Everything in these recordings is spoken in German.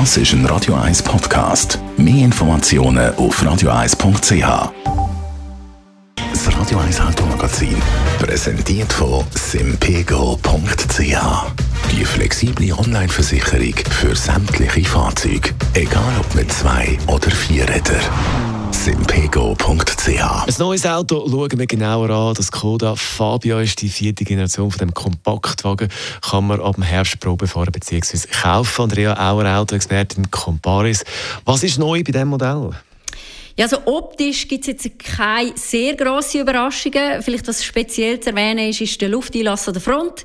Das ist ein Radio 1 Podcast. Mehr Informationen auf radio1.ch. Das Radio 1 Automagazin, präsentiert von simpego.ch. Die flexible Online-Versicherung für sämtliche Fahrzeuge, egal ob mit zwei oder vier Rädern simpego.ch. Ein neues Auto schauen wir genauer an. Das Skoda Fabia ist die vierte Generation von dem Kompaktwagen. Kann man ab dem Herbst Probe fahren bzw. kaufen. Andrea Auer, Autoexpertin Comparis. Was ist neu bei diesem Modell? Ja, also optisch gibt es jetzt keine sehr grossen Überraschungen. Vielleicht was speziell zu erwähnen ist, ist der Lufteinlass an der Front.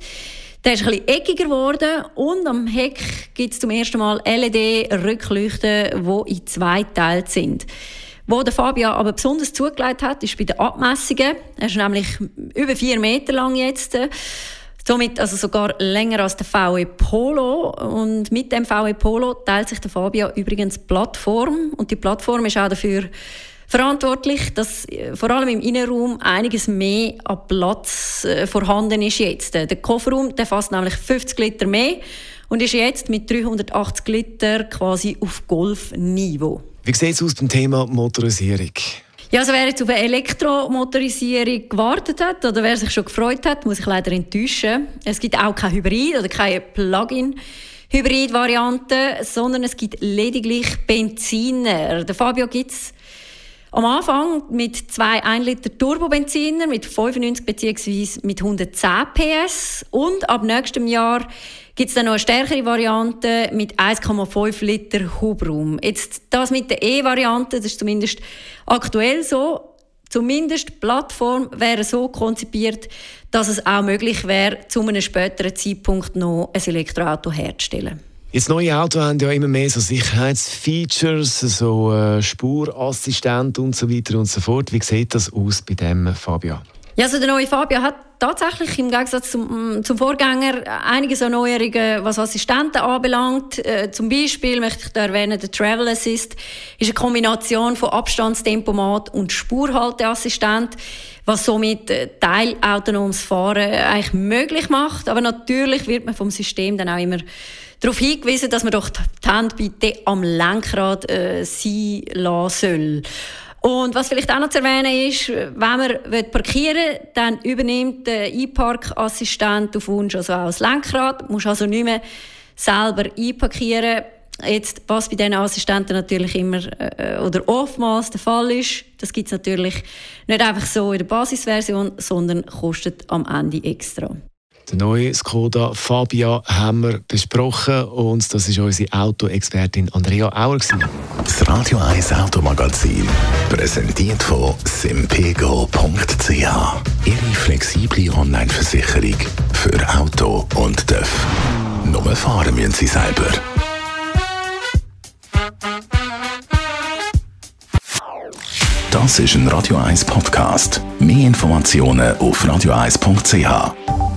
Der ist ein bisschen eckiger geworden und am Heck gibt es zum ersten Mal LED-Rückleuchten, die in zwei Teilen sind. Wo der Fabia aber besonders zugelegt hat, ist bei den Abmessungen. Er ist nämlich über vier Meter lang jetzt. Somit also sogar länger als der VW Polo. Und mit dem VW Polo teilt sich der Fabia übrigens Plattform. Und die Plattform ist auch dafür verantwortlich, dass äh, vor allem im Innenraum einiges mehr an Platz äh, vorhanden ist jetzt. Der Kofferraum der fasst nämlich 50 Liter mehr und ist jetzt mit 380 Liter quasi auf Golfniveau. Wie sieht es aus beim Thema Motorisierung? Ja, also wer jetzt auf eine Elektromotorisierung gewartet hat oder wer sich schon gefreut hat, muss ich leider enttäuschen. Es gibt auch kein Hybrid oder keine Plug-in. Hybrid-Variante, sondern es gibt lediglich Benziner. Der Fabio gibt es am Anfang mit zwei 1 Liter Turbobenziner mit 95 bzw. mit 110 PS und ab nächstem Jahr gibt es dann noch eine stärkere Variante mit 1,5 Liter Hubraum. Jetzt das mit der E-Variante, das ist zumindest aktuell so. Zumindest die Plattform wäre so konzipiert, dass es auch möglich wäre, zu einem späteren Zeitpunkt noch ein Elektroauto herzustellen. Jetzt neue Autos haben ja immer mehr so Sicherheitsfeatures, so äh, Spurassistent und so weiter und so fort. Wie sieht das aus bei dem Fabia? Ja, also der neue Fabia hat tatsächlich im Gegensatz zum, mm, zum Vorgänger einige so Neuerungen, was Assistenten anbelangt. Äh, zum Beispiel möchte ich da erwähnen, der Travel Assist ist eine Kombination von Abstandstempomat und Spurhalteassistent, was somit äh, teilautonomes Fahren eigentlich möglich macht. Aber natürlich wird man vom System dann auch immer darauf hingewiesen, dass man doch die Hand bitte am Lenkrad äh, sein lassen soll. Und was vielleicht auch noch zu erwähnen ist, wenn man parkieren will, dann übernimmt der E-Park-Assistent auf Wunsch also auch das Lenkrad. Man muss also nicht mehr selber einparkieren. Jetzt, was bei diesen Assistenten natürlich immer äh, oder oftmals der Fall ist, das gibt es natürlich nicht einfach so in der Basisversion, sondern kostet am Ende extra. Den neuen Skoda Fabia haben wir besprochen und das ist unsere Autoexpertin Andrea Auer. Das Radio 1 Automagazin, präsentiert von simpego.ch. Ihre flexible Online-Versicherung für Auto und TÜV. Nur fahren müssen Sie selber. Das ist ein Radio 1 Podcast. Mehr Informationen auf radio1.ch.